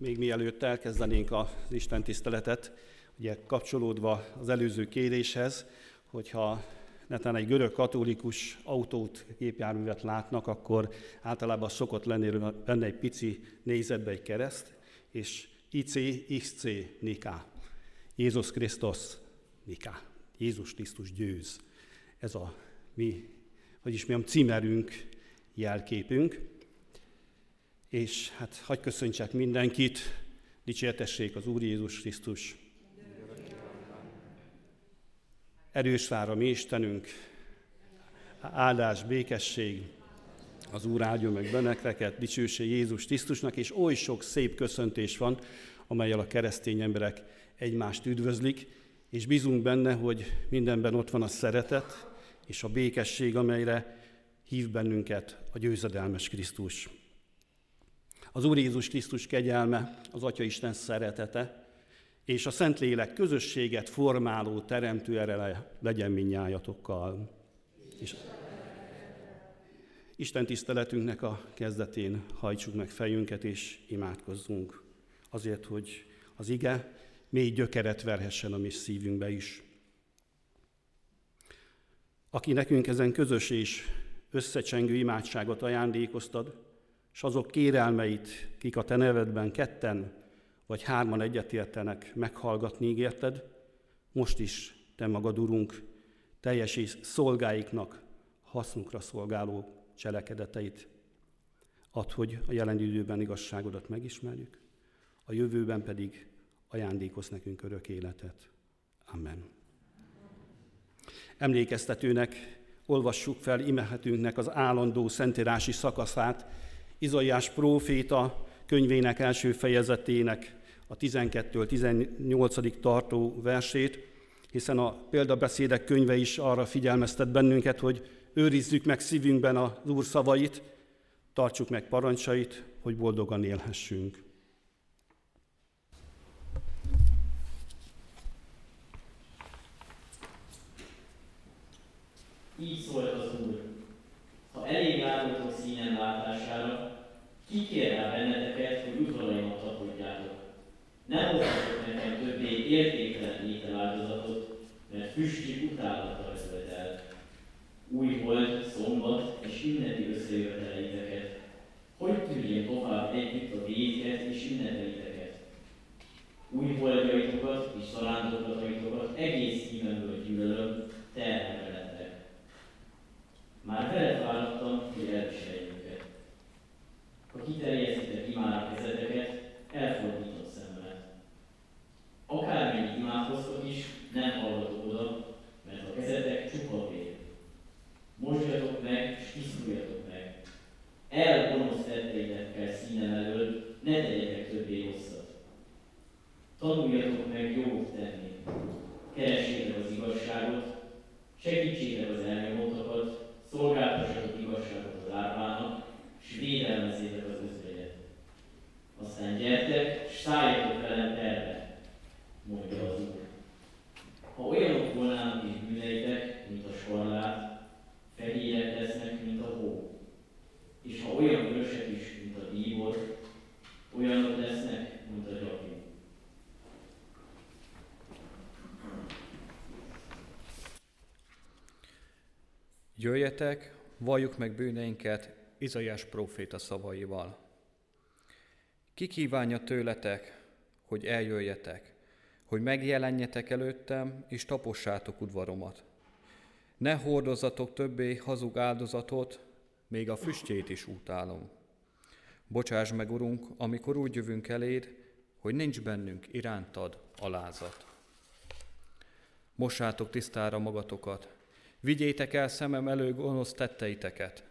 még mielőtt elkezdenénk az Isten tiszteletet, ugye kapcsolódva az előző kéréshez, hogyha netán egy görög katolikus autót, gépjárművet látnak, akkor általában szokott lenni benne egy pici nézetbe egy kereszt, és IC, XC, Nika. Jézus Krisztus, Nika. Jézus Krisztus győz. Ez a mi, vagyis mi a címerünk, jelképünk. És hát hagyj köszöntsek mindenkit, dicsértessék az Úr Jézus Krisztus. Erős vár a mi Istenünk, áldás, békesség, az Úr áldjon meg benneteket, dicsőség Jézus Krisztusnak, és oly sok szép köszöntés van, amelyel a keresztény emberek egymást üdvözlik, és bízunk benne, hogy mindenben ott van a szeretet és a békesség, amelyre hív bennünket a győzedelmes Krisztus. Az Úr Jézus Krisztus kegyelme, az Atya Isten szeretete, és a Szentlélek közösséget formáló teremtő erele legyen minnyájatokkal. És Isten tiszteletünknek a kezdetén hajtsuk meg fejünket és imádkozzunk azért, hogy az ige mély gyökeret verhessen a mi szívünkbe is. Aki nekünk ezen közös és összecsengő imádságot ajándékoztad, és azok kérelmeit, kik a te nevedben ketten vagy hárman egyetértenek meghallgatni ígérted, most is te magad, Urunk, teljes és szolgáiknak hasznunkra szolgáló cselekedeteit. Add, hogy a jelen időben igazságodat megismerjük, a jövőben pedig ajándékoz nekünk örök életet. Amen. Emlékeztetőnek olvassuk fel imehetünknek az állandó szentírási szakaszát, Izaiás próféta könyvének első fejezetének a 12-18. tartó versét, hiszen a példabeszédek könyve is arra figyelmeztet bennünket, hogy őrizzük meg szívünkben az Úr szavait, tartsuk meg parancsait, hogy boldogan élhessünk. Így szólt az Úr. Ha elég látogatok színen látására, ki kér rá benneteket, hogy udvaraimat takodjátok. Ne hozzatok nekem többé értéktelen ételáldozatot, mert füstjük utálattal ölt el. Új hold, szombat és ünnepi összejöveteleiteket. Hogy tűrjén tovább együtt a védket és ünnepeliteket? Új holdjaitokat és szarándokataitokat egész szívemből gyűlölöm, terhelve már veled várattam, hogy elviselj őket. Ha kiterjesztitek imára kezeteket, elfordított szememet. Akármennyit imádkoztok is, nem hallgatok oda, mert a kezetek csupa vér. Mosjatok meg, és tisztuljatok meg. El gonosz tetteitekkel színem elől, ne tegyetek többé rosszat. Tanuljatok meg jót tenni. Keressétek az igazságot, segítsétek az elnyomottakat, szolgáltassatok igazságot az árvának, és védelmezétek az özvegyet. Aztán gyertek, és szálljatok velem terve, mondja az Úr. Ha olyanok volnának és bűneitek, mint a skarlát, fehérek lesznek, mint a hó. És ha olyan vörösek is, mint a bíbor, olyanok lesznek, mint a gyapjú. Jöjjetek, valljuk meg bűneinket Izaiás próféta szavaival. Ki kívánja tőletek, hogy eljöjjetek, hogy megjelenjetek előttem, és tapossátok udvaromat. Ne hordozzatok többé hazug áldozatot, még a füstjét is utálom. Bocsáss meg, Urunk, amikor úgy jövünk eléd, hogy nincs bennünk irántad alázat. Mossátok tisztára magatokat, Vigyétek el szemem elő gonosz tetteiteket.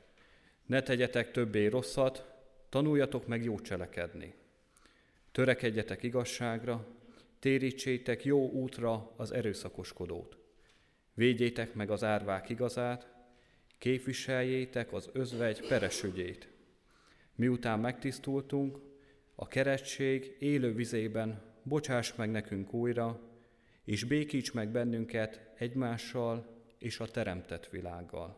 Ne tegyetek többé rosszat, tanuljatok meg jó cselekedni. Törekedjetek igazságra, térítsétek jó útra az erőszakoskodót. Védjétek meg az árvák igazát, képviseljétek az özvegy peresügyét. Miután megtisztultunk, a keretség élő vizében bocsáss meg nekünk újra, és békíts meg bennünket egymással és a teremtett világgal.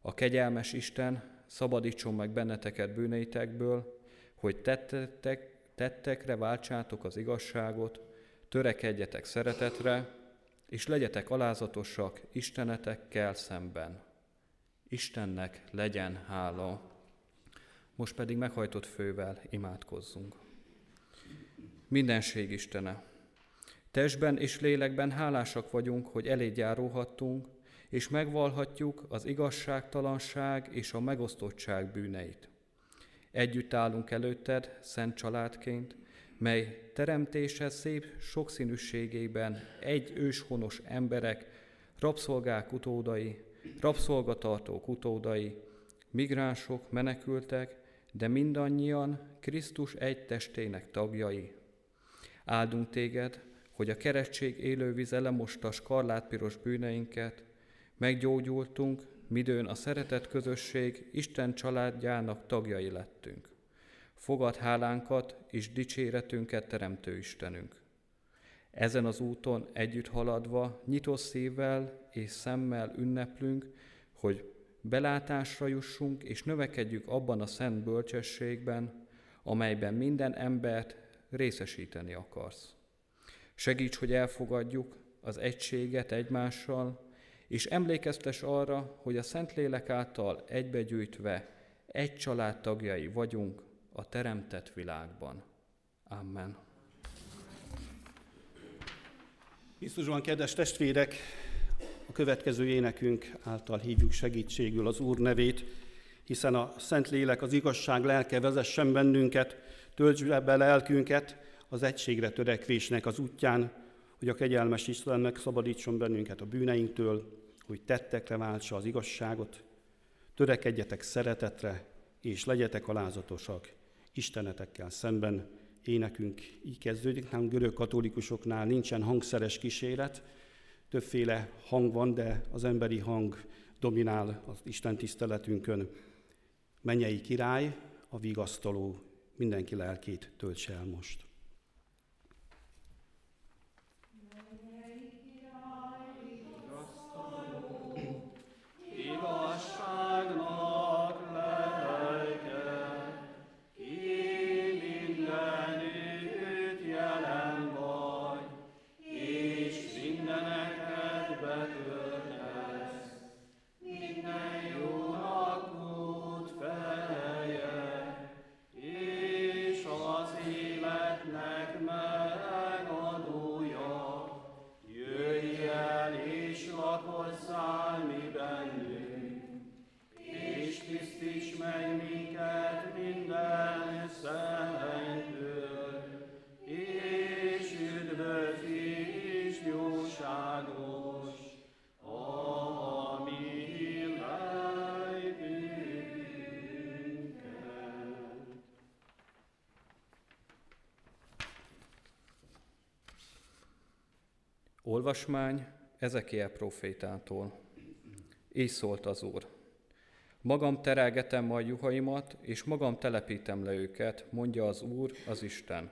A kegyelmes Isten szabadítson meg benneteket bűneitekből, hogy tettetek, tettekre váltsátok az igazságot, törekedjetek szeretetre, és legyetek alázatosak Istenetekkel szemben. Istennek legyen hála. Most pedig meghajtott fővel imádkozzunk. Mindenség Istene, testben és lélekben hálásak vagyunk, hogy eléd járóhattunk, és megvalhatjuk az igazságtalanság és a megosztottság bűneit. Együtt állunk előtted, szent családként, mely teremtése szép sokszínűségében egy őshonos emberek, rabszolgák utódai, rabszolgatartók utódai, migránsok, menekültek, de mindannyian Krisztus egy testének tagjai. Áldunk téged, hogy a keresztség élővize lemosta skarlátpiros bűneinket, meggyógyultunk, midőn a szeretet közösség Isten családjának tagjai lettünk. Fogad hálánkat és dicséretünket, Teremtő Istenünk. Ezen az úton együtt haladva, nyitott szívvel és szemmel ünneplünk, hogy belátásra jussunk és növekedjük abban a szent bölcsességben, amelyben minden embert részesíteni akarsz. Segíts, hogy elfogadjuk az egységet egymással, és emlékeztes arra, hogy a Szentlélek által egybegyűjtve egy család tagjai vagyunk a teremtett világban. Amen. Krisztusban, kedves testvérek, a következő énekünk által hívjuk segítségül az Úr nevét, hiszen a Szentlélek, az igazság lelke vezessen bennünket, töltsd be lelkünket az egységre törekvésnek az útján, hogy a kegyelmes Isten megszabadítson bennünket a bűneinktől, hogy tettekre váltsa az igazságot, törekedjetek szeretetre, és legyetek alázatosak Istenetekkel szemben. Énekünk így kezdődik, nálunk görög katolikusoknál nincsen hangszeres kíséret, többféle hang van, de az emberi hang dominál az Isten tiszteletünkön. Mennyei király, a vigasztaló, mindenki lelkét töltse el most. Olvasmány Ezekiel profétától. Így szólt az Úr. Magam terelgetem majd juhaimat, és magam telepítem le őket, mondja az Úr, az Isten.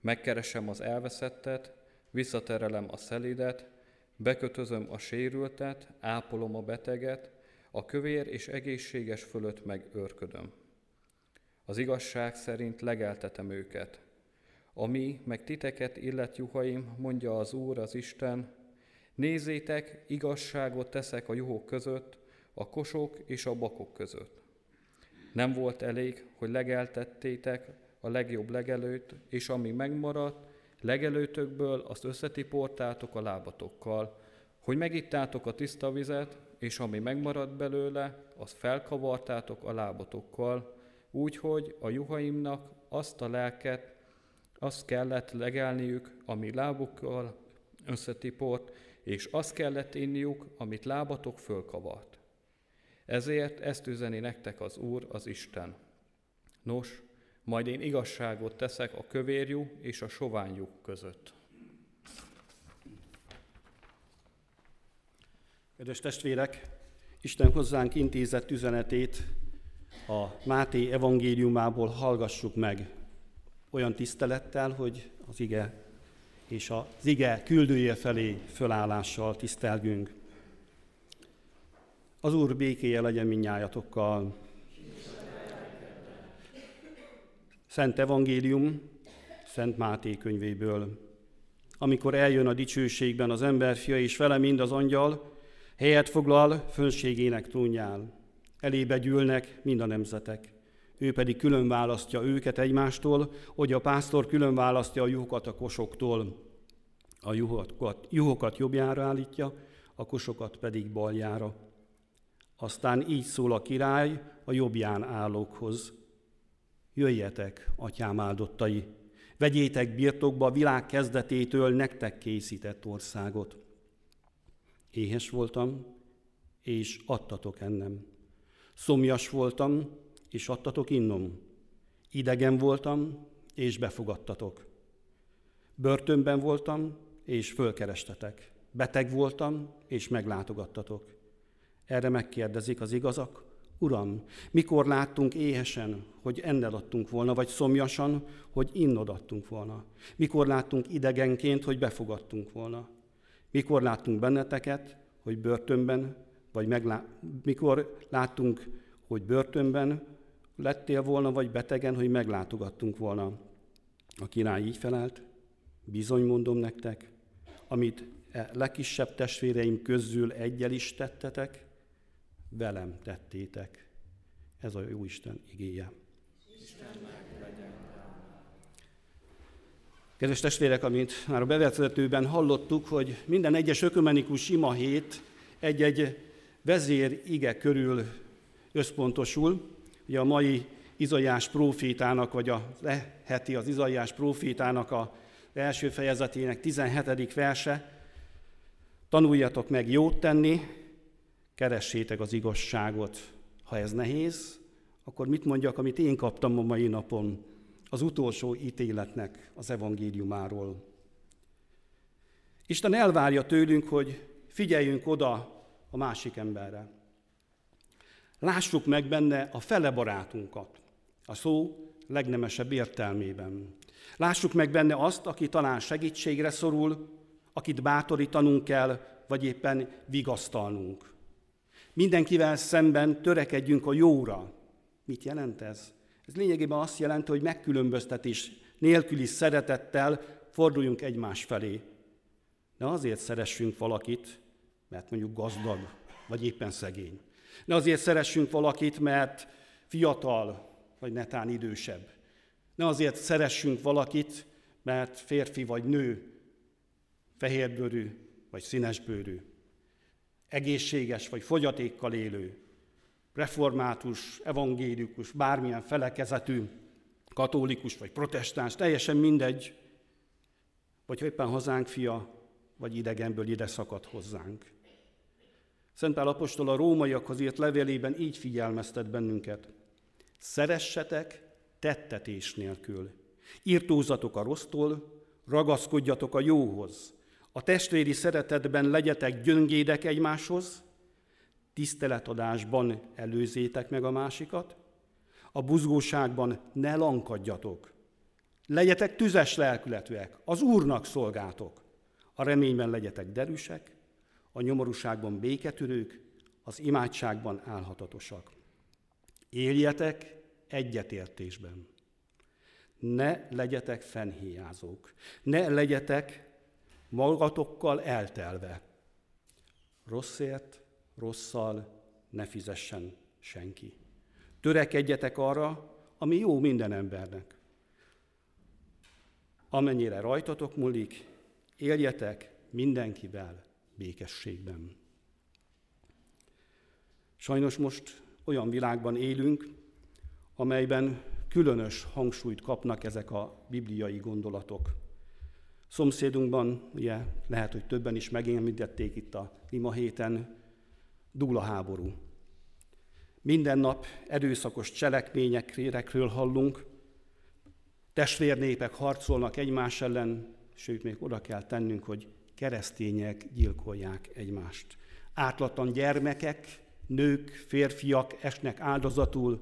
Megkeresem az elveszettet, visszaterelem a szelidet, bekötözöm a sérültet, ápolom a beteget, a kövér és egészséges fölött meg őrködöm. Az igazság szerint legeltetem őket, ami meg titeket illet juhaim, mondja az Úr, az Isten, nézzétek, igazságot teszek a juhok között, a kosok és a bakok között. Nem volt elég, hogy legeltettétek a legjobb legelőt, és ami megmaradt, legelőtökből azt összetiportátok a lábatokkal, hogy megittátok a tiszta vizet, és ami megmaradt belőle, azt felkavartátok a lábatokkal, úgyhogy a juhaimnak azt a lelket, azt kellett legelniük, ami lábukkal összetiport, és azt kellett inniuk, amit lábatok fölkavart. Ezért ezt üzeni nektek az Úr, az Isten. Nos, majd én igazságot teszek a kövérjú és a soványjuk között. Kedves testvérek, Isten hozzánk intézett üzenetét a Máté evangéliumából hallgassuk meg olyan tisztelettel, hogy az ige és az ige küldője felé fölállással tisztelgünk. Az Úr békéje legyen minnyájatokkal. Szent Evangélium, Szent Máté könyvéből. Amikor eljön a dicsőségben az emberfia, és vele mind az angyal, helyet foglal fönségének trónjál. Elébe gyűlnek mind a nemzetek. Ő pedig külön választja őket egymástól, hogy a pásztor külön választja a juhokat a kosoktól. A juhokat, juhokat jobbjára állítja, a kosokat pedig baljára. Aztán így szól a király a jobbján állókhoz. Jöjjetek, atyám áldottai, vegyétek birtokba világ kezdetétől nektek készített országot. Éhes voltam, és adtatok ennem. Szomjas voltam, és adtatok innom. Idegen voltam, és befogadtatok. Börtönben voltam, és fölkerestetek. Beteg voltam, és meglátogattatok. Erre megkérdezik az igazak, Uram, mikor láttunk éhesen, hogy enned adtunk volna, vagy szomjasan, hogy innod adtunk volna? Mikor láttunk idegenként, hogy befogadtunk volna? Mikor láttunk benneteket, hogy börtönben, vagy meglá... mikor láttunk, hogy börtönben lettél volna, vagy betegen, hogy meglátogattunk volna? A király így felelt, bizony mondom nektek, amit e legkisebb testvéreim közül egyel is tettetek, velem tettétek. Ez a jó Isten igéje. Kedves testvérek, amit már a bevezetőben hallottuk, hogy minden egyes ökumenikus ima hét egy-egy vezér ige körül összpontosul. Ugye a mai Izaiás prófétának, vagy a leheti az Izaiás prófétának a első fejezetének 17. verse, tanuljatok meg jót tenni, keressétek az igazságot. Ha ez nehéz, akkor mit mondjak, amit én kaptam a mai napon, az utolsó ítéletnek az evangéliumáról. Isten elvárja tőlünk, hogy figyeljünk oda a másik emberre. Lássuk meg benne a fele barátunkat, a szó legnemesebb értelmében. Lássuk meg benne azt, aki talán segítségre szorul, akit bátorítanunk kell, vagy éppen vigasztalnunk. Mindenkivel szemben törekedjünk a jóra. Mit jelent ez? Ez lényegében azt jelenti, hogy megkülönböztetés nélküli szeretettel forduljunk egymás felé. Ne azért szeressünk valakit, mert mondjuk gazdag, vagy éppen szegény. Ne azért szeressünk valakit, mert fiatal, vagy netán idősebb. Ne azért szeressünk valakit, mert férfi vagy nő, fehérbőrű vagy színesbőrű egészséges vagy fogyatékkal élő, református, evangélikus, bármilyen felekezetű, katolikus vagy protestáns, teljesen mindegy, vagy éppen hazánk fia, vagy idegenből ide szakad hozzánk. Szent Pál apostol a rómaiakhoz írt levélében így figyelmeztet bennünket. Szeressetek tettetés nélkül. Írtózatok a rossztól, ragaszkodjatok a jóhoz. A testvéri szeretetben legyetek gyöngédek egymáshoz, tiszteletadásban előzétek meg a másikat, a buzgóságban ne lankadjatok. Legyetek tüzes lelkületűek, az Úrnak szolgátok. A reményben legyetek derűsek, a nyomorúságban béketűrők, az imádságban álhatatosak. Éljetek egyetértésben. Ne legyetek fenhéjázók. Ne legyetek magatokkal eltelve. Rosszért, rosszal ne fizessen senki. Törekedjetek arra, ami jó minden embernek. Amennyire rajtatok múlik, éljetek mindenkivel békességben. Sajnos most olyan világban élünk, amelyben különös hangsúlyt kapnak ezek a bibliai gondolatok. Szomszédunkban, ugye lehet, hogy többen is megémítették itt a ima héten, dúl a háború. Minden nap erőszakos cselekményekről hallunk, testvérnépek harcolnak egymás ellen, sőt, még oda kell tennünk, hogy keresztények gyilkolják egymást. Átlatlan gyermekek, nők, férfiak esnek áldozatul,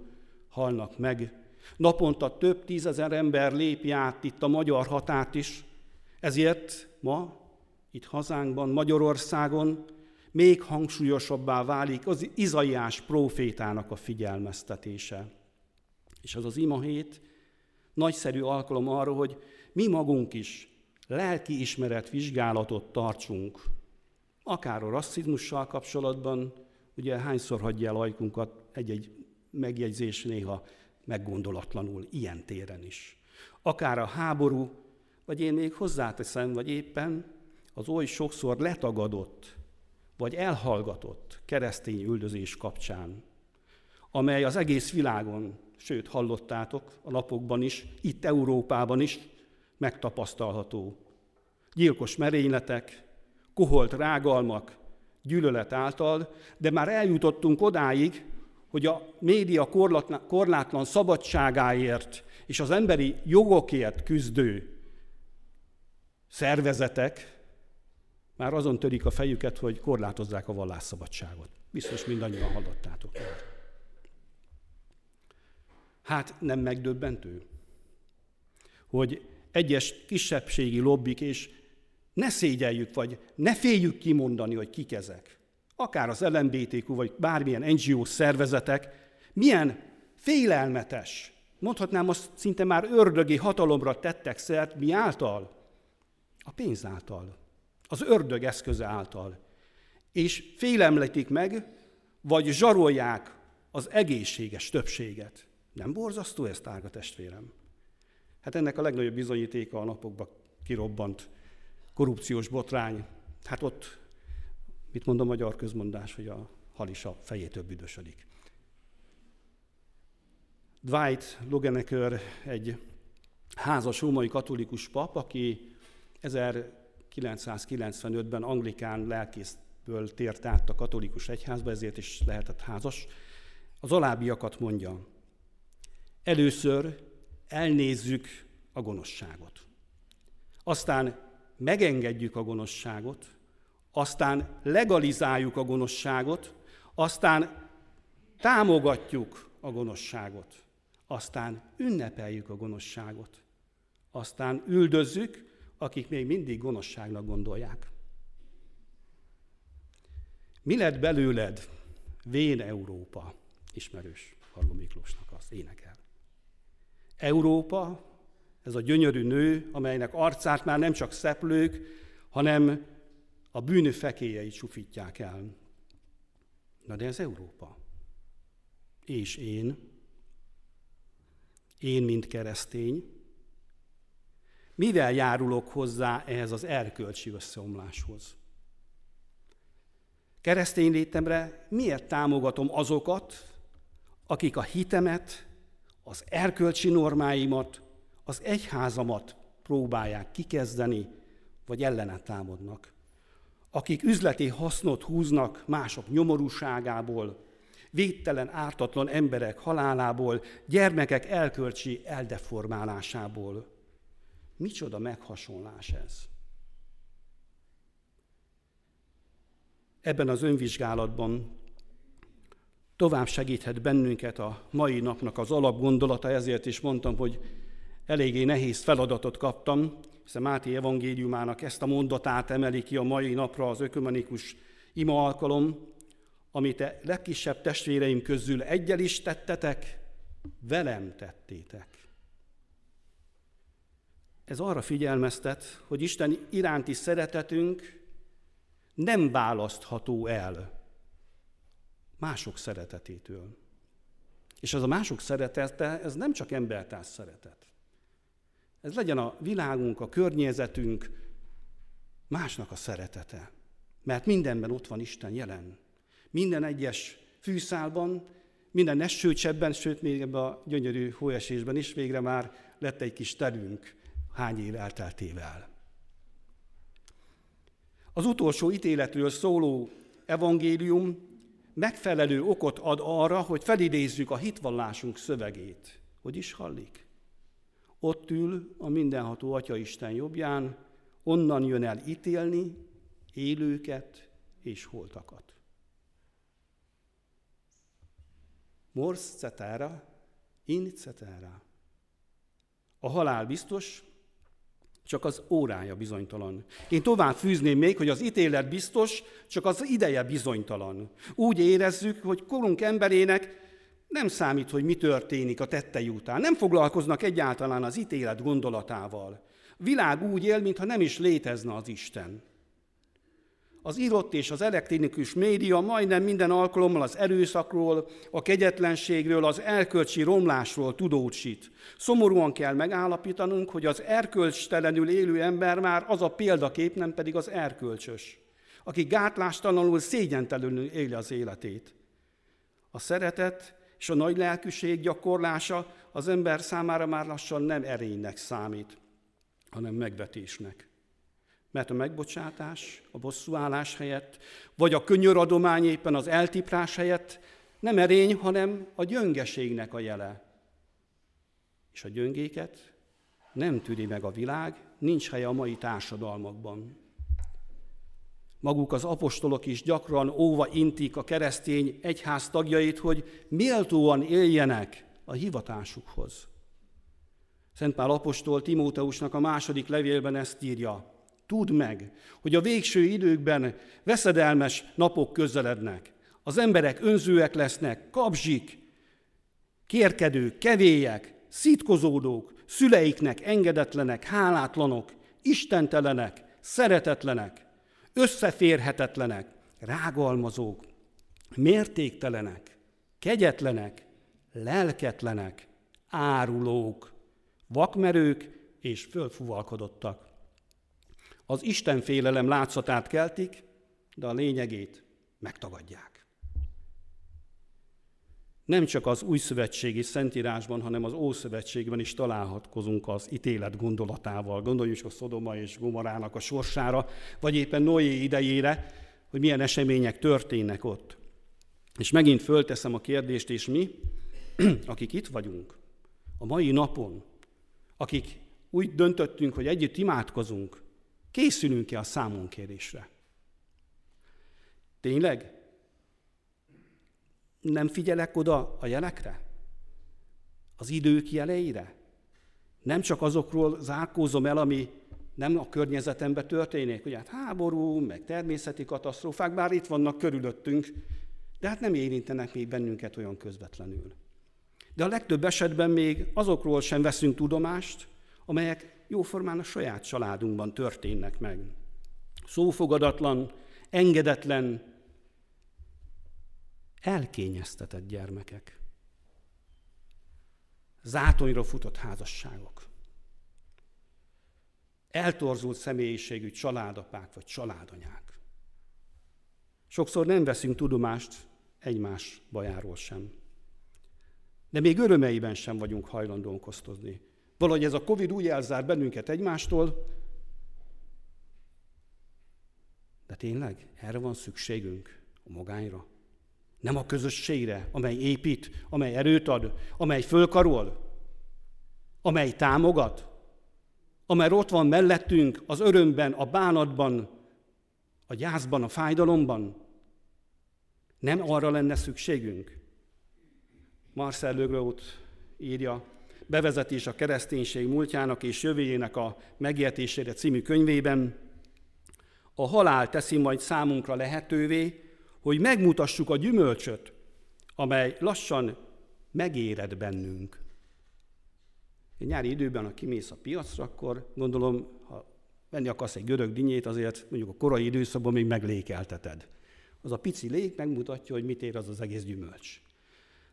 halnak meg. Naponta több tízezer ember lépi át itt a magyar határt is, ezért ma, itt hazánkban, Magyarországon még hangsúlyosabbá válik az Izaiás prófétának a figyelmeztetése. És az az imahét nagyszerű alkalom arra, hogy mi magunk is lelki ismeret vizsgálatot tartsunk, akár a rasszizmussal kapcsolatban, ugye hányszor hagyja el ajkunkat egy-egy megjegyzés néha meggondolatlanul, ilyen téren is. Akár a háború, vagy én még hozzáteszem, vagy éppen az oly sokszor letagadott, vagy elhallgatott keresztény üldözés kapcsán, amely az egész világon, sőt hallottátok a napokban is, itt Európában is megtapasztalható. Gyilkos merényletek, koholt rágalmak, gyűlölet által, de már eljutottunk odáig, hogy a média korlátlan szabadságáért és az emberi jogokért küzdő szervezetek már azon törik a fejüket, hogy korlátozzák a vallásszabadságot. Biztos mindannyian hallottátok. Hát nem megdöbbentő, hogy egyes kisebbségi lobbik, és ne szégyeljük, vagy ne féljük kimondani, hogy kik ezek. Akár az LMBTQ, vagy bármilyen NGO szervezetek, milyen félelmetes, mondhatnám azt szinte már ördögi hatalomra tettek szert, mi által? A pénz által, az ördög eszköze által. És félemletik meg, vagy zsarolják az egészséges többséget. Nem borzasztó ez, tárga testvérem? Hát ennek a legnagyobb bizonyítéka a napokban kirobbant korrupciós botrány. Hát ott, mit mond a magyar közmondás, hogy a halisa fejétől büdösödik. Dwight Lugenecker egy házas római katolikus pap, aki 1995-ben anglikán lelkészből tért át a katolikus egyházba, ezért is lehetett házas. Az alábbiakat mondja. Először elnézzük a gonoszságot. Aztán megengedjük a gonoszságot, aztán legalizáljuk a gonoszságot, aztán támogatjuk a gonoszságot, aztán ünnepeljük a gonoszságot, aztán üldözzük, akik még mindig gonoszságnak gondolják. Mi lett belőled, vén Európa, ismerős Harló Miklósnak az énekel. Európa, ez a gyönyörű nő, amelynek arcát már nem csak szeplők, hanem a bűnő fekélyeit sufítják el. Na de ez Európa. És én, én, mint keresztény, mivel járulok hozzá ehhez az erkölcsi összeomláshoz? Keresztény létemre miért támogatom azokat, akik a hitemet, az erkölcsi normáimat, az egyházamat próbálják kikezdeni, vagy ellene támadnak. Akik üzleti hasznot húznak mások nyomorúságából, védtelen, ártatlan emberek halálából, gyermekek elkölcsi eldeformálásából. Micsoda meghasonlás ez? Ebben az önvizsgálatban tovább segíthet bennünket a mai napnak az alapgondolata, ezért is mondtam, hogy eléggé nehéz feladatot kaptam, hiszen Máté evangéliumának ezt a mondatát emeli ki a mai napra az ökumenikus ima alkalom, amit a legkisebb testvéreim közül egyel is tettetek, velem tettétek. Ez arra figyelmeztet, hogy Isten iránti szeretetünk nem választható el mások szeretetétől. És az a mások szeretete, ez nem csak embertárs szeretet. Ez legyen a világunk, a környezetünk, másnak a szeretete. Mert mindenben ott van Isten jelen. Minden egyes fűszálban, minden nesőcsebben, sőt még ebben a gyönyörű hóesésben is végre már lett egy kis terünk hány év elteltével. Az utolsó ítéletről szóló evangélium megfelelő okot ad arra, hogy felidézzük a hitvallásunk szövegét. Hogy is hallik? Ott ül a mindenható Atya Isten jobbján, onnan jön el ítélni élőket és holtakat. Mors cetera, in cetera. A halál biztos, csak az órája bizonytalan. Én tovább fűzném még, hogy az ítélet biztos, csak az ideje bizonytalan. Úgy érezzük, hogy korunk emberének Nem számít, hogy mi történik a tettei után. Nem foglalkoznak egyáltalán az ítélet gondolatával. Világ úgy él, mintha nem is létezne az Isten. Az írott és az elektronikus média majdnem minden alkalommal az erőszakról, a kegyetlenségről, az erkölcsi romlásról tudósít. Szomorúan kell megállapítanunk, hogy az erkölcstelenül élő ember már az a példakép, nem pedig az erkölcsös, aki gátlástalanul szégyentelenül éli az életét. A szeretet és a nagy lelkűség gyakorlása az ember számára már lassan nem erénynek számít, hanem megvetésnek. Mert a megbocsátás, a bosszúállás helyett, vagy a könyöradomány éppen az eltiprás helyett nem erény, hanem a gyöngeségnek a jele. És a gyöngéket nem tűri meg a világ, nincs helye a mai társadalmakban. Maguk az apostolok is gyakran óva intik a keresztény egyház tagjait, hogy méltóan éljenek a hivatásukhoz. Szent Pál apostol Timóteusnak a második levélben ezt írja. Tudd meg, hogy a végső időkben veszedelmes napok közelednek. Az emberek önzőek lesznek, kapzsik, kérkedők, kevélyek, szitkozódók, szüleiknek engedetlenek, hálátlanok, istentelenek, szeretetlenek, összeférhetetlenek, rágalmazók, mértéktelenek, kegyetlenek, lelketlenek, árulók, vakmerők és fölfuvalkodottak. Az Isten félelem látszatát keltik, de a lényegét megtagadják. Nem csak az új szövetségi szentírásban, hanem az ószövetségben is találhatkozunk az ítélet gondolatával. Gondoljunk a Szodoma és Gomorának a sorsára, vagy éppen Noé idejére, hogy milyen események történnek ott. És megint fölteszem a kérdést, és mi, akik itt vagyunk, a mai napon, akik úgy döntöttünk, hogy együtt imádkozunk, Készülünk-e a számonkérésre? Tényleg? Nem figyelek oda a jelekre? Az idők jeleire? Nem csak azokról zárkózom el, ami nem a környezetemben történik, ugye hát háború, meg természeti katasztrófák, bár itt vannak körülöttünk, de hát nem érintenek még bennünket olyan közvetlenül. De a legtöbb esetben még azokról sem veszünk tudomást, amelyek jóformán a saját családunkban történnek meg. Szófogadatlan, engedetlen, elkényeztetett gyermekek. Zátonyra futott házasságok. Eltorzult személyiségű családapák vagy családanyák. Sokszor nem veszünk tudomást egymás bajáról sem. De még örömeiben sem vagyunk hajlandók osztozni. Valahogy ez a Covid úgy elzár bennünket egymástól, de tényleg erre van szükségünk, a magányra? Nem a közösségre, amely épít, amely erőt ad, amely fölkarol, amely támogat, amely ott van mellettünk az örömben, a bánatban, a gyászban, a fájdalomban. Nem arra lenne szükségünk. Marcel Lögrot írja, bevezetés a kereszténység múltjának és jövőjének a megértésére című könyvében, a halál teszi majd számunkra lehetővé, hogy megmutassuk a gyümölcsöt, amely lassan megéred bennünk. Egy nyári időben, ha kimész a piacra, akkor gondolom, ha venni akarsz egy görög dinyét, azért mondjuk a korai időszakban még meglékelteted. Az a pici lék megmutatja, hogy mit ér az az egész gyümölcs.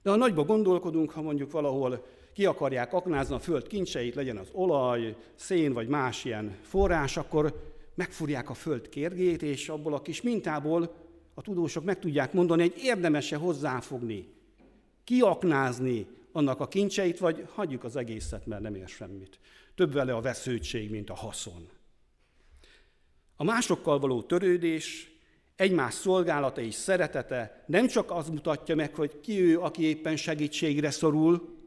De ha nagyba gondolkodunk, ha mondjuk valahol ki akarják aknázni a föld kincseit, legyen az olaj, szén vagy más ilyen forrás, akkor megfúrják a föld kérgét, és abból a kis mintából a tudósok meg tudják mondani, hogy érdemese hozzáfogni, kiaknázni annak a kincseit, vagy hagyjuk az egészet, mert nem ér semmit. Több vele a veszőtség, mint a haszon. A másokkal való törődés, egymás szolgálata és szeretete nem csak az mutatja meg, hogy ki ő, aki éppen segítségre szorul,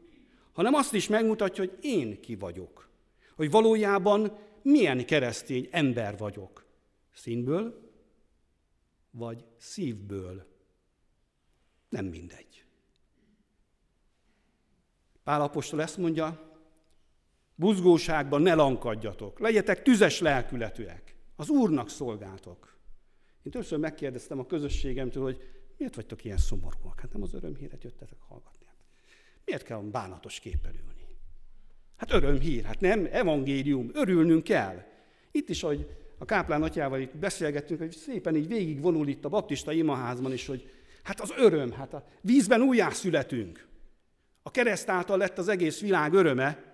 hanem azt is megmutatja, hogy én ki vagyok. Hogy valójában milyen keresztény ember vagyok. Színből vagy szívből. Nem mindegy. Pál apostol ezt mondja, buzgóságban ne lankadjatok, legyetek tüzes lelkületűek, az Úrnak szolgáltok. Én többször megkérdeztem a közösségemtől, hogy miért vagytok ilyen szomorúak? Hát nem az örömhíret jöttetek hallgatni. Miért kell bánatos képpel ülni? Hát örömhír, hát nem evangélium, örülnünk kell. Itt is, hogy a káplán atyával itt beszélgettünk, hogy szépen így végigvonul itt a baptista imaházban is, hogy hát az öröm, hát a vízben újjászületünk. A kereszt által lett az egész világ öröme,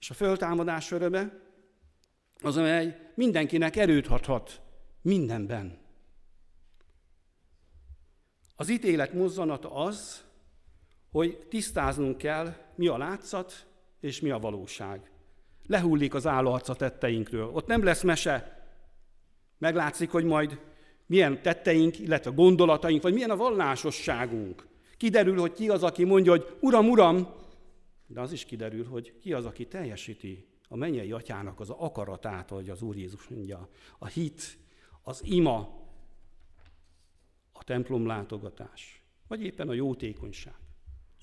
és a föltámadás öröme, az, amely mindenkinek erőt hathat mindenben. Az ítélet mozzanata az, hogy tisztáznunk kell, mi a látszat és mi a valóság. Lehullik az állarca tetteinkről. Ott nem lesz mese. Meglátszik, hogy majd milyen tetteink, illetve gondolataink, vagy milyen a vallásosságunk. Kiderül, hogy ki az, aki mondja, hogy Uram, Uram, de az is kiderül, hogy ki az, aki teljesíti a mennyei atyának az akaratát, hogy az Úr Jézus mondja. A hit, az ima, a templom látogatás, vagy éppen a jótékonyság.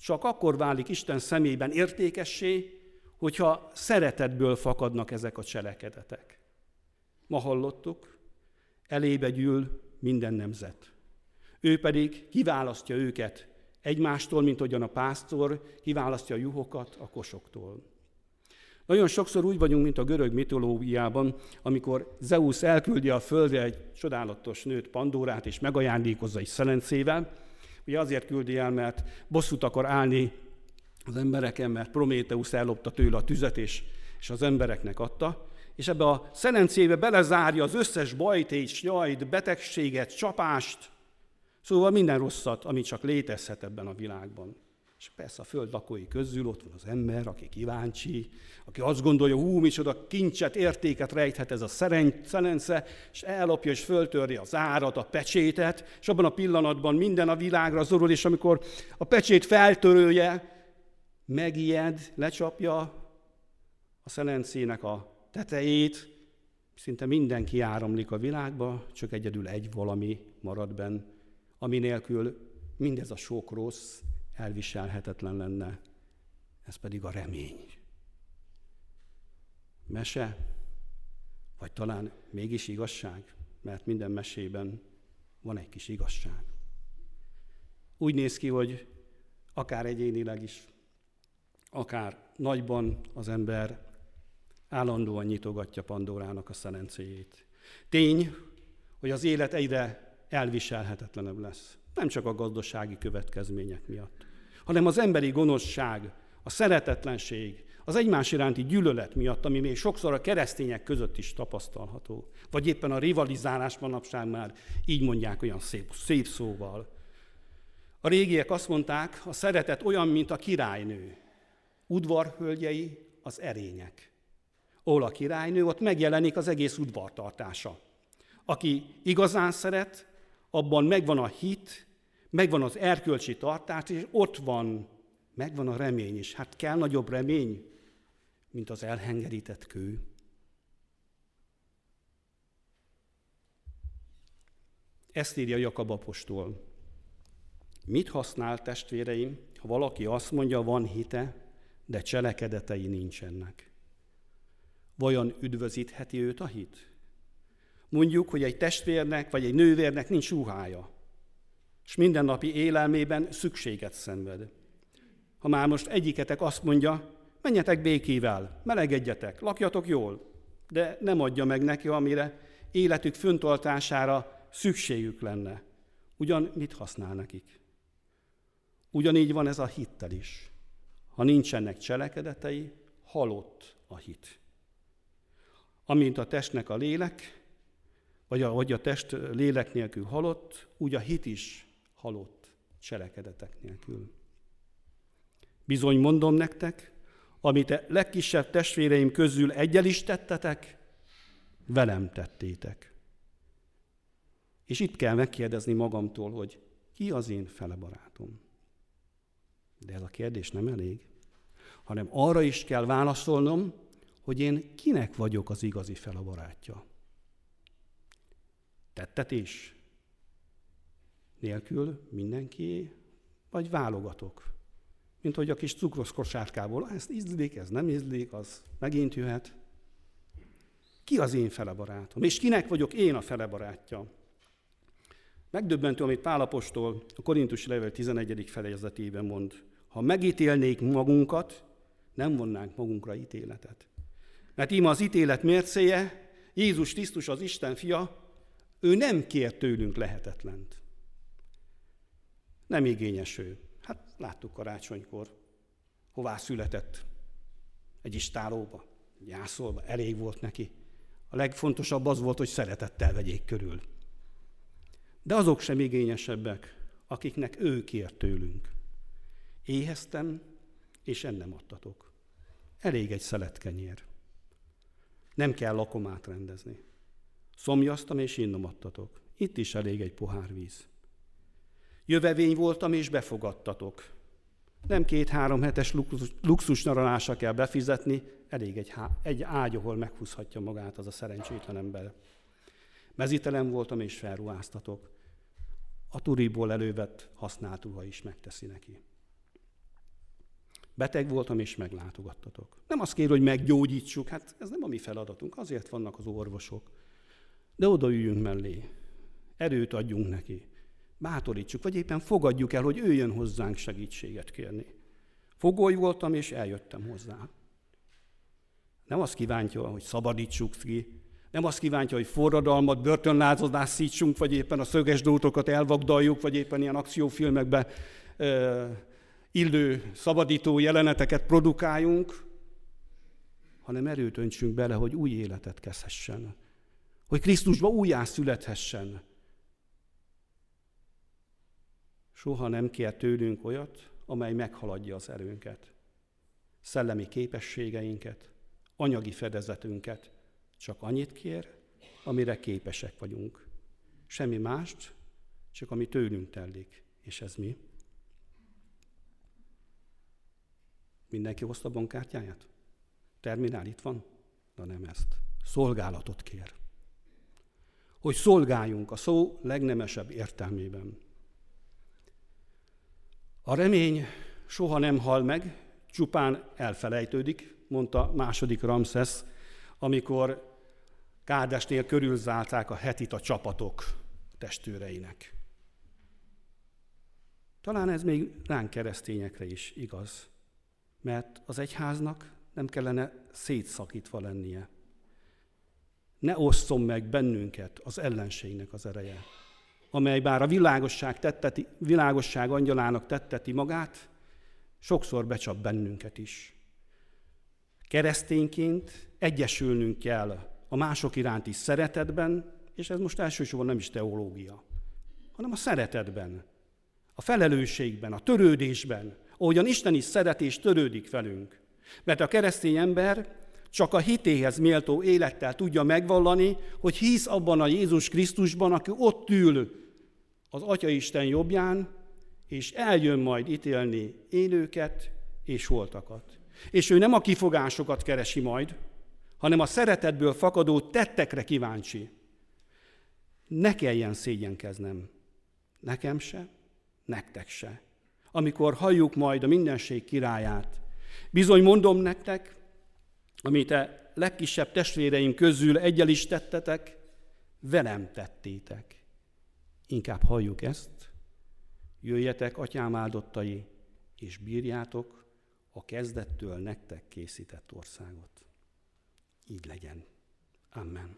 Csak akkor válik Isten szemében értékessé, hogyha szeretetből fakadnak ezek a cselekedetek. Ma hallottuk, elébe gyűl minden nemzet. Ő pedig kiválasztja őket egymástól, mint ahogyan a pásztor kiválasztja a juhokat a kosoktól. Nagyon sokszor úgy vagyunk, mint a görög mitológiában, amikor Zeus elküldi a földre egy csodálatos nőt, Pandórát, és megajándékozza egy szelencével. Ugye azért küldi el, mert bosszút akar állni az embereken, mert Prométeusz ellopta tőle a tüzet, és, és az embereknek adta. És ebbe a szelencébe belezárja az összes bajtét, nyajt, betegséget, csapást, szóval minden rosszat, ami csak létezhet ebben a világban. És persze a föld lakói közül ott van az ember, aki kíváncsi, aki azt gondolja, hú, micsoda kincset, értéket rejthet ez a szerence, és ellopja és föltörri az árat, a pecsétet, és abban a pillanatban minden a világra zorul, és amikor a pecsét feltörője, megijed, lecsapja a szelencének a tetejét, szinte mindenki áramlik a világba, csak egyedül egy valami marad benn, ami nélkül mindez a sok rossz elviselhetetlen lenne. Ez pedig a remény. Mese, vagy talán mégis igazság, mert minden mesében van egy kis igazság. Úgy néz ki, hogy akár egyénileg is, akár nagyban az ember állandóan nyitogatja Pandórának a szelencéjét. Tény, hogy az élet egyre elviselhetetlenebb lesz. Nem csak a gazdasági következmények miatt, hanem az emberi gonoszság, a szeretetlenség, az egymás iránti gyűlölet miatt, ami még sokszor a keresztények között is tapasztalható. Vagy éppen a rivalizálás manapság már így mondják olyan szép, szép szóval. A régiek azt mondták, a szeretet olyan, mint a királynő. Udvarhölgyei az erények. Ahol a királynő, ott megjelenik az egész udvartartása. Aki igazán szeret, abban megvan a hit, megvan az erkölcsi tartás, és ott van, megvan a remény is. Hát kell nagyobb remény, mint az elhengerített kő. Ezt írja Jakab apostol. Mit használ testvéreim, ha valaki azt mondja, van hite, de cselekedetei nincsenek? Vajon üdvözítheti őt a hit? Mondjuk, hogy egy testvérnek vagy egy nővérnek nincs ruhája, és mindennapi élelmében szükséget szenved. Ha már most egyiketek azt mondja, menjetek békével, melegedjetek, lakjatok jól, de nem adja meg neki, amire életük föntoltására szükségük lenne. Ugyan mit használ nekik? Ugyanígy van ez a hittel is. Ha nincsenek cselekedetei, halott a hit. Amint a testnek a lélek, vagy ahogy a test lélek nélkül halott, úgy a hit is halott cselekedetek nélkül. Bizony mondom nektek, amit a legkisebb testvéreim közül egyel is tettetek, velem tettétek. És itt kell megkérdezni magamtól, hogy ki az én fele barátom. De ez a kérdés nem elég, hanem arra is kell válaszolnom, hogy én kinek vagyok az igazi fele barátja. Tettetés? Nélkül mindenki, vagy válogatok. Mint hogy a kis cukros kosárkából, ah, ez ízlik, ez nem ízlik, az megint jöhet. Ki az én fele barátom? És kinek vagyok én a fele barátja? Megdöbbentő, amit Pálapostól a Korintus levél 11. fejezetében mond. Ha megítélnék magunkat, nem vonnánk magunkra ítéletet. Mert íme az ítélet mércéje, Jézus Krisztus az Isten fia, ő nem kér tőlünk lehetetlent. Nem igényes ő. Hát láttuk karácsonykor, hová született. Egy istálóba, gyászolva, elég volt neki. A legfontosabb az volt, hogy szeretettel vegyék körül. De azok sem igényesebbek, akiknek ő kér tőlünk. Éheztem, és ennem adtatok. Elég egy szelet kenyér. Nem kell lakomát rendezni. Szomjaztam, és innom adtatok. Itt is elég egy pohár víz. Jövevény voltam, és befogadtatok. Nem két-három hetes luxus, luxus kell befizetni, elég egy, há, egy ágy, ahol meghúzhatja magát az a szerencsétlen ember. Mezitelen voltam, és felruháztatok. A turiból elővett használt ruha is megteszi neki. Beteg voltam, és meglátogattatok. Nem azt kér, hogy meggyógyítsuk, hát ez nem a mi feladatunk, azért vannak az orvosok. De odaüljünk mellé, erőt adjunk neki, bátorítsuk, vagy éppen fogadjuk el, hogy ő jön hozzánk segítséget kérni. Fogoly voltam, és eljöttem hozzá. Nem azt kívántja, hogy szabadítsuk ki, nem azt kívántja, hogy forradalmat, börtönlázadást szítsunk, vagy éppen a szöges drótokat elvagdaljuk, vagy éppen ilyen akciófilmekben illő szabadító jeleneteket produkáljunk, hanem erőt öntsünk bele, hogy új életet kezdhessen, hogy Krisztusba újjászülethessen. Soha nem kér tőlünk olyat, amely meghaladja az erőnket, szellemi képességeinket, anyagi fedezetünket. Csak annyit kér, amire képesek vagyunk. Semmi mást, csak ami tőlünk telik. És ez mi? Mindenki hozta a bankkártyáját? Terminál itt van? Na nem ezt. Szolgálatot kér. Hogy szolgáljunk a szó legnemesebb értelmében. A remény soha nem hal meg, csupán elfelejtődik, mondta második Ramszesz, amikor Kádesnél körülzálták a hetit a csapatok testőreinek. Talán ez még ránk keresztényekre is igaz mert az egyháznak nem kellene szétszakítva lennie. Ne osszon meg bennünket az ellenségnek az ereje, amely bár a világosság, tetteti, világosság angyalának tetteti magát, sokszor becsap bennünket is. Keresztényként egyesülnünk kell a mások iránti szeretetben, és ez most elsősorban nem is teológia, hanem a szeretetben, a felelősségben, a törődésben, ahogyan Isten is szeret és törődik velünk. Mert a keresztény ember csak a hitéhez méltó élettel tudja megvallani, hogy hisz abban a Jézus Krisztusban, aki ott ül az Atya Isten jobbján, és eljön majd ítélni élőket és holtakat. És ő nem a kifogásokat keresi majd, hanem a szeretetből fakadó tettekre kíváncsi. Ne kelljen szégyenkeznem. Nekem se, nektek se amikor halljuk majd a mindenség királyát. Bizony mondom nektek, amit a legkisebb testvéreim közül egyel is velem tettétek. Inkább halljuk ezt, jöjjetek, atyám áldottai, és bírjátok a kezdettől nektek készített országot. Így legyen. Amen.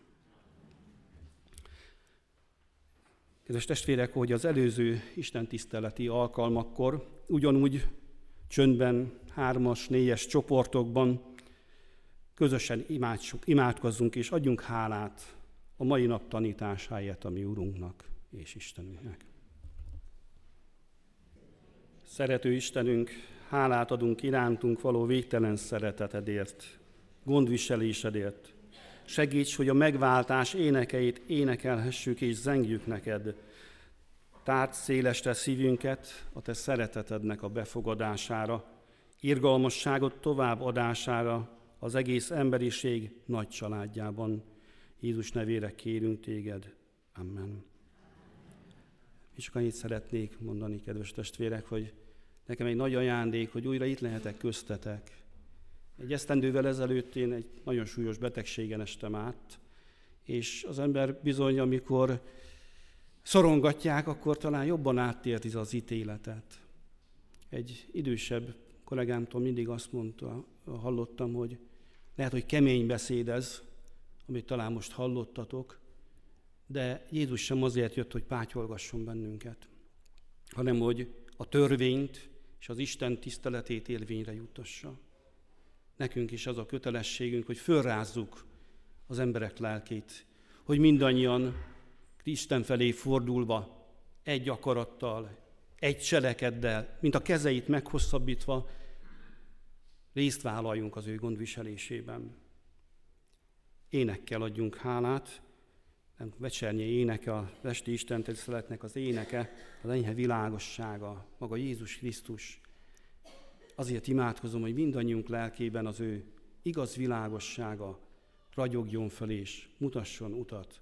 Kedves testvérek, hogy az előző istentiszteleti alkalmakkor ugyanúgy csöndben, hármas, négyes csoportokban közösen imádkozzunk és adjunk hálát a mai nap tanításáért a mi Urunknak és Istenünknek. Szerető Istenünk, hálát adunk irántunk való végtelen szeretetedért, gondviselésedért, Segíts, hogy a megváltás énekeit énekelhessük és zengjük neked. Tárt széleste szívünket a te szeretetednek a befogadására, irgalmasságot továbbadására az egész emberiség nagy családjában. Jézus nevére kérünk téged. Amen. És csak annyit szeretnék mondani, kedves testvérek, hogy nekem egy nagy ajándék, hogy újra itt lehetek köztetek. Egy esztendővel ezelőtt én egy nagyon súlyos betegségen estem át, és az ember bizony, amikor szorongatják, akkor talán jobban áttérti az ítéletet. Egy idősebb kollégámtól mindig azt mondta, hallottam, hogy lehet, hogy kemény beszéd ez, amit talán most hallottatok, de Jézus sem azért jött, hogy pátyolgasson bennünket, hanem hogy a törvényt és az Isten tiszteletét élvényre jutassa. Nekünk is az a kötelességünk, hogy fölrázzuk az emberek lelkét, hogy mindannyian Isten felé fordulva, egy akarattal, egy cselekeddel, mint a kezeit meghosszabbítva, részt vállaljunk az ő gondviselésében. Énekkel adjunk hálát, nem vecsernyi éneke, a esti Isten tiszteletnek az éneke, az enyhe világossága, maga Jézus Krisztus. Azért imádkozom, hogy mindannyiunk lelkében az ő igaz világossága ragyogjon fel és mutasson utat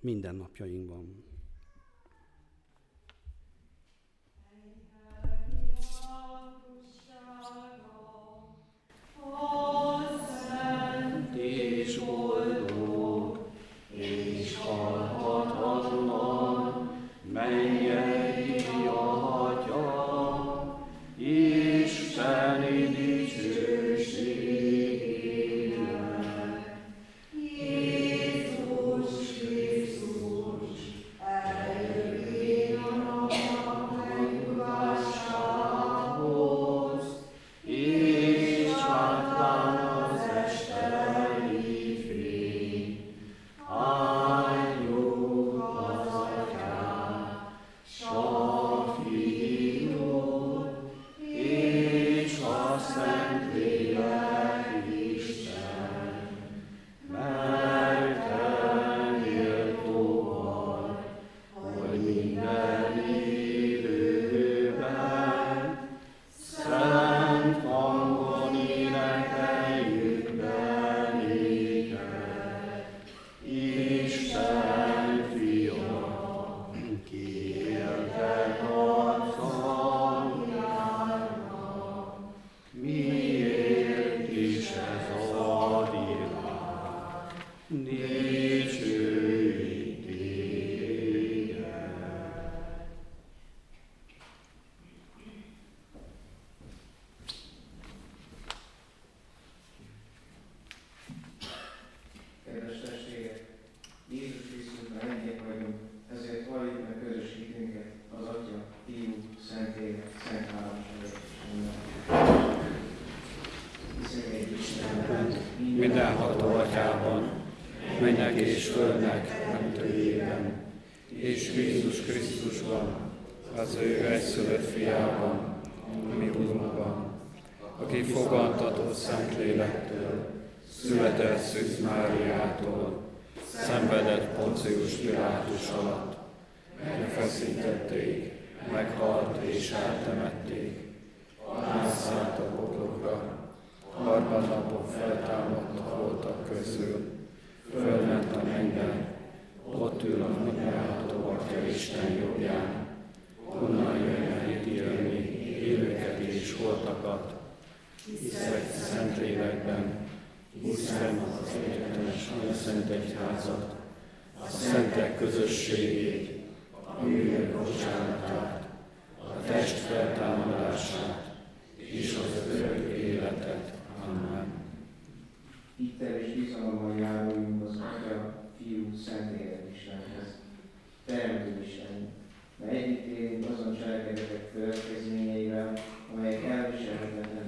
minden napjainkban. hiszek Szentlélekben, hiszem az egyetemes Szent Egyházat, a szentek közösségét, a bűnök bocsánatát, a test feltámadását és az örök életet. Amen. Hiteles bizalommal járuljunk az Atya, Fiú, Szentlélek Istenhez. Teremtő Isten, mert együtt élünk azon cselekedetek következményeivel, amelyek elviselhetetlen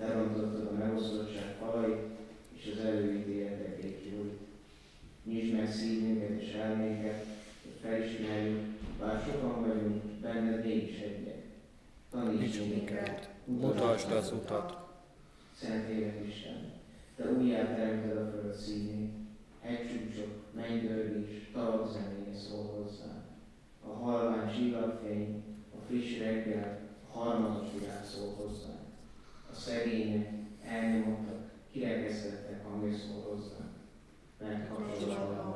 Te rontottad a megosztottság falait és az előítéletek ékjújt. Nyisd meg szívünket és elménket, hogy felismerjük, bár sokan vagyunk, benned mégis egyek. Taníts minket, mutasd az utat, Szent Élet Isten, Te újjá teremted a föld színét, hegycsúcsok, mennydörgés, tavak zenéje szól hozzá. A halvány csillagfény, a friss reggel, a harmados világ szól hozzá. A szegények elnyomottak, kirekesztettek, ami szól hozzá. Mert kapcsolatban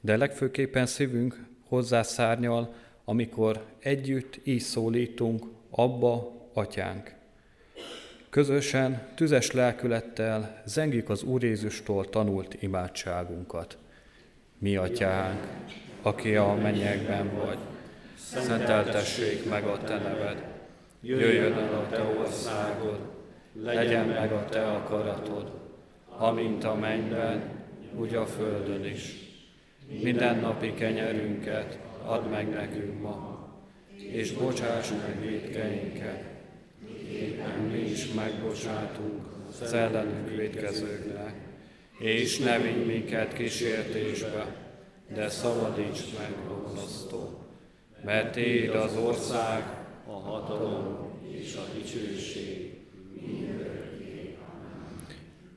De legfőképpen szívünk hozzá szárnyal, amikor együtt így szólítunk, Abba, Atyánk. Közösen, tüzes lelkülettel zengjük az Úr Jézustól tanult imádságunkat. Mi atyánk, aki a mennyekben vagy, szenteltessék meg a te neved, jöjjön el a te országod, legyen meg a te akaratod, amint a mennyben, úgy a földön is. Minden napi kenyerünket add meg nekünk ma, és bocsáss meg védkeinket, éppen mi is megbocsátunk az ellenünk védkezőknek, és ne vigy minket kísértésbe, de szabadíts meg gonosztól. Mert Téd az ország, hatalom és a dicsőség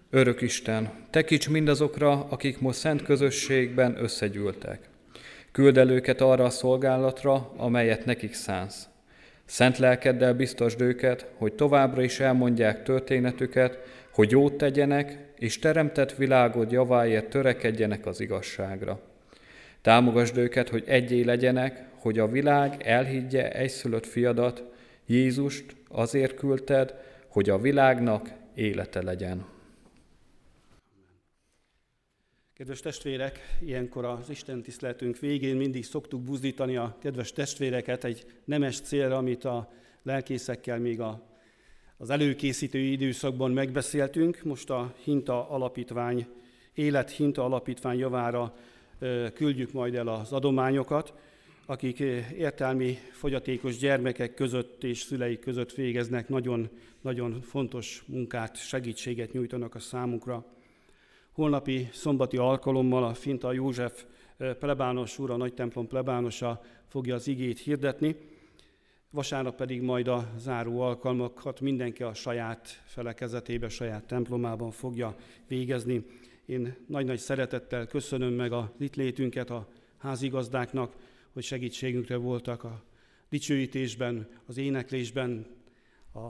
Örök Isten, tekints mindazokra, akik most szent közösségben összegyűltek. Küld el őket arra a szolgálatra, amelyet nekik szánsz. Szent lelkeddel biztosd őket, hogy továbbra is elmondják történetüket, hogy jót tegyenek, és teremtett világod javáért törekedjenek az igazságra. Támogasd őket, hogy egyé legyenek, hogy a világ elhiggye egyszülött fiadat, Jézust azért küldted, hogy a világnak élete legyen. Kedves testvérek, ilyenkor az Isten tiszteletünk végén mindig szoktuk buzdítani a kedves testvéreket egy nemes célra, amit a lelkészekkel még a, az előkészítő időszakban megbeszéltünk. Most a Hinta Alapítvány, Élet Hinta Alapítvány javára küldjük majd el az adományokat, akik értelmi fogyatékos gyermekek között és szüleik között végeznek, nagyon, nagyon fontos munkát, segítséget nyújtanak a számukra. Holnapi szombati alkalommal a Finta József plebános úr, a nagy templom plebánosa fogja az igét hirdetni, vasárnap pedig majd a záró alkalmakat mindenki a saját felekezetébe, saját templomában fogja végezni. Én nagy-nagy szeretettel köszönöm meg a itt létünket a házigazdáknak, hogy segítségünkre voltak a dicsőítésben, az éneklésben, a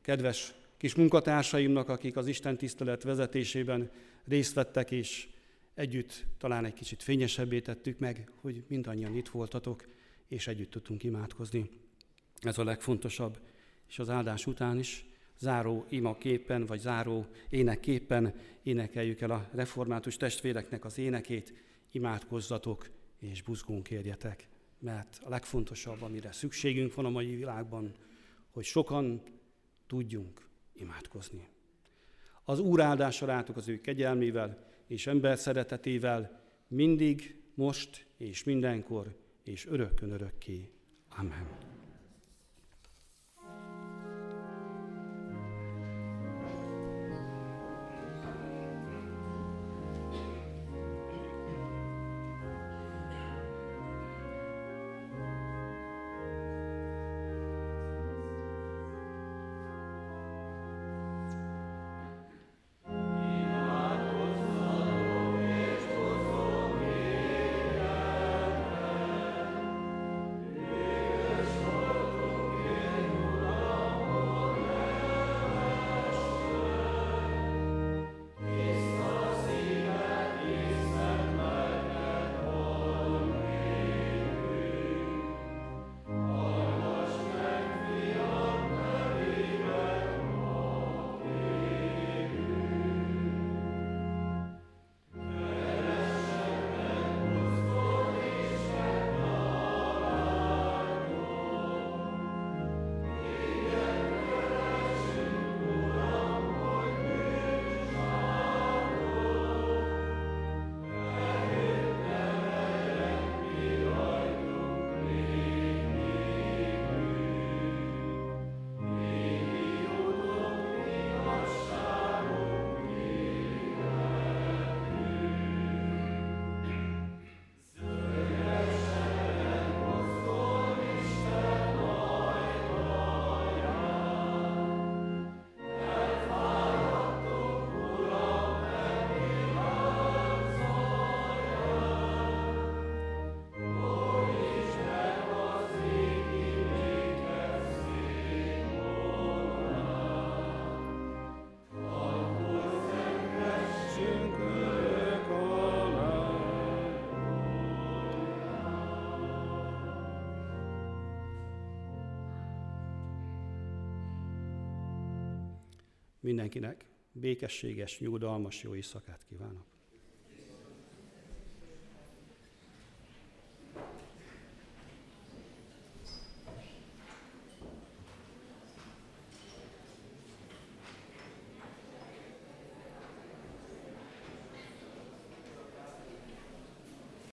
kedves kis munkatársaimnak, akik az Isten tisztelet vezetésében részt vettek, és együtt talán egy kicsit fényesebbé tettük meg, hogy mindannyian itt voltatok, és együtt tudtunk imádkozni. Ez a legfontosabb, és az áldás után is záró imaképpen, vagy záró énekképpen énekeljük el a református testvéreknek az énekét, imádkozzatok és buzgón kérjetek, mert a legfontosabb, amire szükségünk van a mai világban, hogy sokan tudjunk imádkozni. Az Úr áldása rátok az ő kegyelmével és ember szeretetével mindig, most és mindenkor és örökkön örökké. Amen. Mindenkinek békességes, nyugodalmas jó éjszakát.